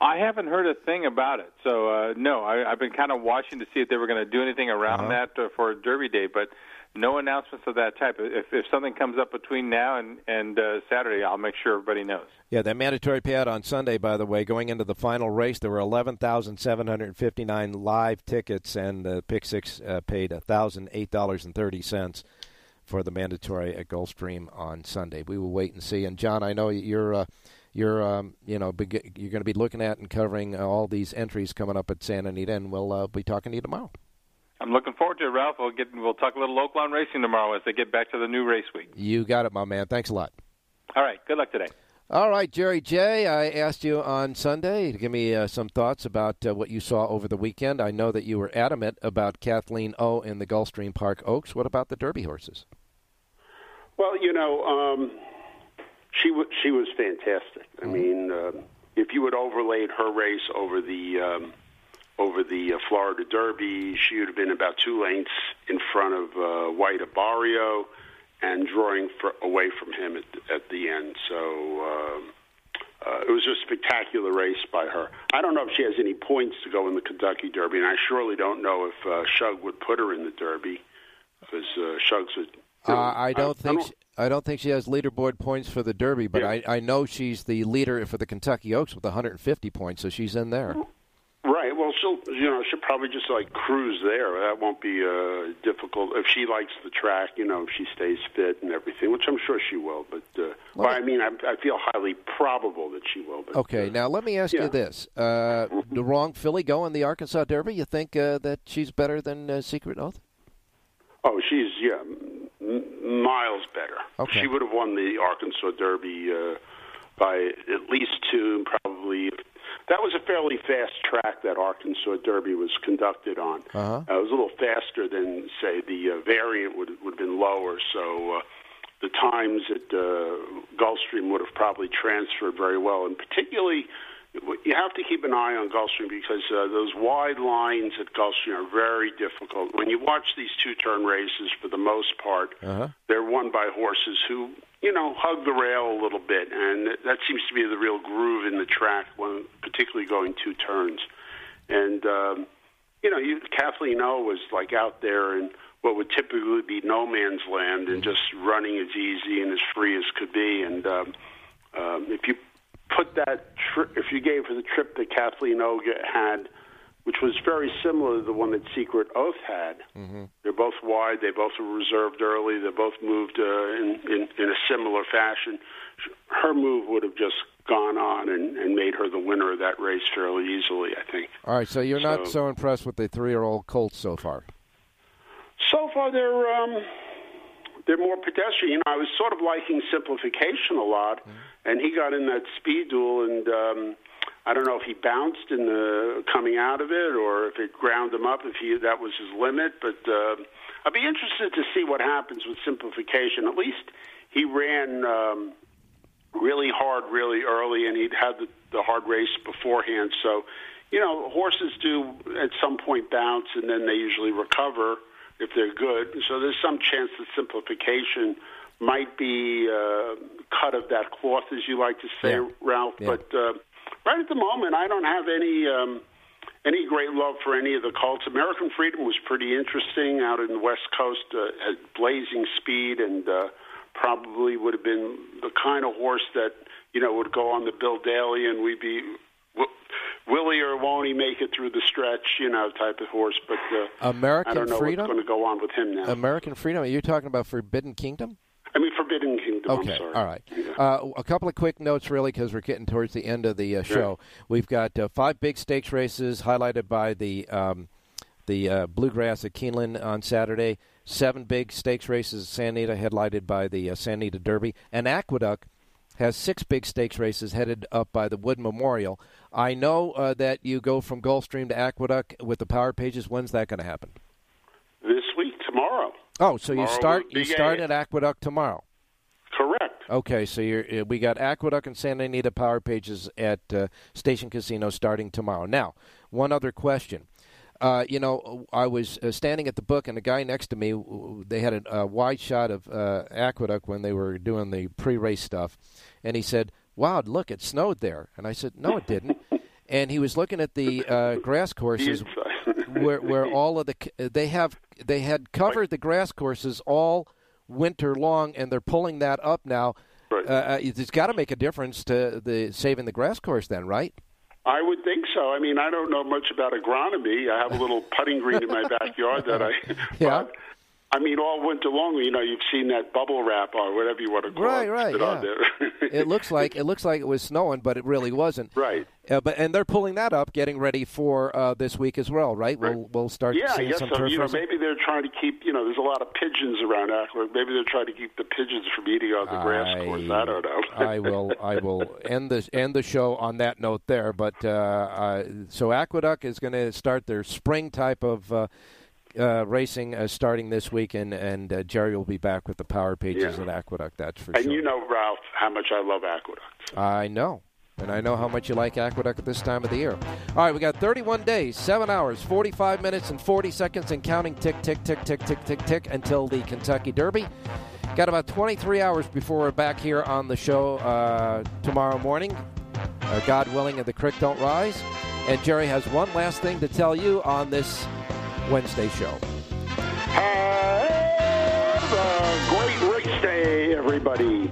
Speaker 5: I haven't heard a thing about it, so uh, no. I, I've been kind of watching to see if they were going to do anything around
Speaker 1: Uh-huh.
Speaker 5: that uh, for Derby Day, but no announcements of that type. If, if something comes up between now and and uh, Saturday, I'll make sure everybody knows.
Speaker 1: Yeah, that mandatory payout on Sunday, by the way, going into the final race, there were 11,759 live tickets, and uh, Pick Six uh, paid $1,008.30 for the mandatory at Gulfstream on Sunday. We will wait and see. And John, I know you're. Uh, you're, um, you know, you're going to be looking at and covering uh, all these entries coming up at Santa Anita, and we'll uh, be talking to you tomorrow.
Speaker 5: I'm looking forward to it, Ralph. We'll get we'll talk a little Oaklawn racing tomorrow as they get back to the new race week.
Speaker 1: You got it, my man. Thanks a lot.
Speaker 5: All right, good luck today.
Speaker 1: All right, Jerry J. I asked you on Sunday to give me uh, some thoughts about uh, what you saw over the weekend. I know that you were adamant about Kathleen O. in the Gulfstream Park Oaks. What about the Derby horses?
Speaker 6: Well, you know, um, she w- she was fantastic. I mean, uh, if you had overlaid her race over the um, over the uh, Florida Derby, she would have been about two lengths in front of uh, White Abarrio and drawing for, away from him at, at the end. So um, uh, it was a spectacular race by her. I don't know if she has any points to go in the Kentucky Derby, and I surely don't know if uh, Shug would put her in the Derby because uh, Shug's a.
Speaker 1: Uh, I don't think
Speaker 6: don't-
Speaker 1: she, I don't think she has leaderboard points for the Derby, but
Speaker 6: Yeah.
Speaker 1: I, I know she's the leader for the Kentucky Oaks with 150 points, so she's in there.
Speaker 6: Right. Well, she'll you know she'll probably just like cruise there. That won't be uh, difficult if she likes the track. You know, if she stays fit and everything, which I'm sure she will. But uh, well, I mean, I, I feel highly probable that she will. But,
Speaker 1: Okay,
Speaker 6: uh,
Speaker 1: now let me ask
Speaker 6: yeah.
Speaker 1: you this: uh, the wrong filly going in the Arkansas Derby? You think uh, that she's better than uh, Secret Oath?
Speaker 6: Oh, she's yeah, m- miles better.
Speaker 1: Okay.
Speaker 6: She would have won the Arkansas Derby uh, by at least two, probably. That was a fairly fast track that Arkansas Derby was conducted on.
Speaker 1: Uh-huh.
Speaker 6: Uh, it was a little faster than, say, the uh, variant would would have been lower. So uh, the times at uh, Gulfstream would have probably transferred very well, and particularly. You have to keep an eye on Gulfstream because uh, those wide lines at Gulfstream are very difficult. When you watch these two-turn races, for the most part,
Speaker 1: Uh-huh.
Speaker 6: they're won by horses who, you know, hug the rail a little bit, and that seems to be the real groove in the track, when, particularly going two turns. And um, you know, you, Kathleen O was like out there in what would typically be no man's land, and just running as easy and as free as could be. And um, um, if you put that, tri- if you gave her the trip that Kathleen O had, which was very similar to the one that Secret Oath had.
Speaker 1: Mm-hmm.
Speaker 6: They're both wide. They both were reserved early. They both moved uh, in, in in a similar fashion. Her move would have just gone on and, and made her the winner of that race fairly easily. I think.
Speaker 1: All right, so you're not
Speaker 6: So-
Speaker 1: so impressed with the three-year-old Colts so far.
Speaker 6: So far, they're um, they're more pedestrian. You know, I was sort of liking simplification a lot, and he got in that speed duel, and um, I don't know if he bounced in the coming out of it or if it ground him up. If he that was his limit, but uh, I'd be interested to see what happens with simplification. At least he ran. Um, Really hard, really early, and he'd had the, the hard race beforehand. So, you know, horses do at some point bounce, and then they usually recover if they're good. So there's some chance that simplification might be uh, cut of that cloth, as you like to say,
Speaker 1: Yeah.
Speaker 6: Ralph.
Speaker 1: Yeah.
Speaker 6: But uh, right at the moment, I don't have any. Um, any great love for any of the colts. American Freedom was pretty interesting out in the West Coast, uh, had blazing speed, and uh, probably would have been the kind of horse that you know would go on the Bill Daly, and we'd be w- will he or won't he make it through the stretch, you know, type of horse. But uh,
Speaker 1: American
Speaker 6: I don't know
Speaker 1: Freedom?
Speaker 6: what's going to go on with him now.
Speaker 1: American Freedom. Are you talking about Forbidden Kingdom?
Speaker 6: I mean, Forbidden Kingdom.
Speaker 1: Okay,
Speaker 6: I'm sorry.
Speaker 1: all right. Uh, a couple of quick notes, really, because we're getting towards the end of the uh, show. We've got uh, five big stakes races highlighted by the um, the uh, Bluegrass at Keeneland on Saturday. Seven big stakes races at San Anita, headlighted by the uh, San Anita Derby. And Aqueduct has six big stakes races headed up by the Wood Memorial. I know uh, that you go from Gulfstream to Aqueduct with the Power Pages. When's that going to happen?
Speaker 6: This week, tomorrow.
Speaker 1: Oh, so you start you start at Aqueduct tomorrow.
Speaker 6: Correct.
Speaker 1: Okay, so you're, uh, we got Aqueduct and Santa Anita Power Pages at uh, Station Casino starting tomorrow. Now, one other question. Uh, you know, I was uh, standing at the book, and the guy next to me, they had a, a wide shot of uh, Aqueduct when they were doing the pre-race stuff, and he said, "Wow, look, it snowed there." And I said, "No, it didn't." and he was looking at the uh, grass courses where where all of the they have they had covered the grass courses all winter long, and they're pulling that up now. Uh, uh, it's got to make a difference to the saving the grass course, then, right?
Speaker 6: I would think so. I mean, I don't know much about agronomy. I have a little putting green in my backyard that I.
Speaker 1: Yeah.
Speaker 6: I mean, all winter long, you know, you've seen that bubble wrap or whatever you want to call
Speaker 1: Right,
Speaker 6: it.
Speaker 1: right,
Speaker 6: on
Speaker 1: yeah. it looks like it looks like it was snowing, but it really wasn't.
Speaker 6: Right.
Speaker 1: Uh, but and they're pulling that up, getting ready for uh, this week as well, right? We'll we'll start
Speaker 6: yeah, I
Speaker 1: seeing
Speaker 6: guess
Speaker 1: some
Speaker 6: so. You know, maybe they're trying to keep. You know, there's a lot of pigeons around Ackler. Maybe they're trying to keep the pigeons from eating on the grass course. I don't know.
Speaker 1: I will I will end the end the show on that note there. But uh, uh, so Aqueduct is going to start their spring type of. Uh, racing uh, starting this weekend, and uh, Jerry will be back with the power pages
Speaker 6: Yeah.
Speaker 1: at Aqueduct. That's for
Speaker 6: and
Speaker 1: sure.
Speaker 6: And you know, Ralph, how much I love Aqueduct.
Speaker 1: I know. And I know how much you like Aqueduct at this time of the year. All right, we got 31 days, 7 hours, 45 minutes, and 40 seconds, and counting tick, tick, tick, tick, tick, tick, tick until the Kentucky Derby. Got about 23 hours before we're back here on the show uh, tomorrow morning. Uh, God willing, and the creek don't rise. And Jerry has one last thing to tell you on this Wednesday show.
Speaker 6: Have a great race day, everybody.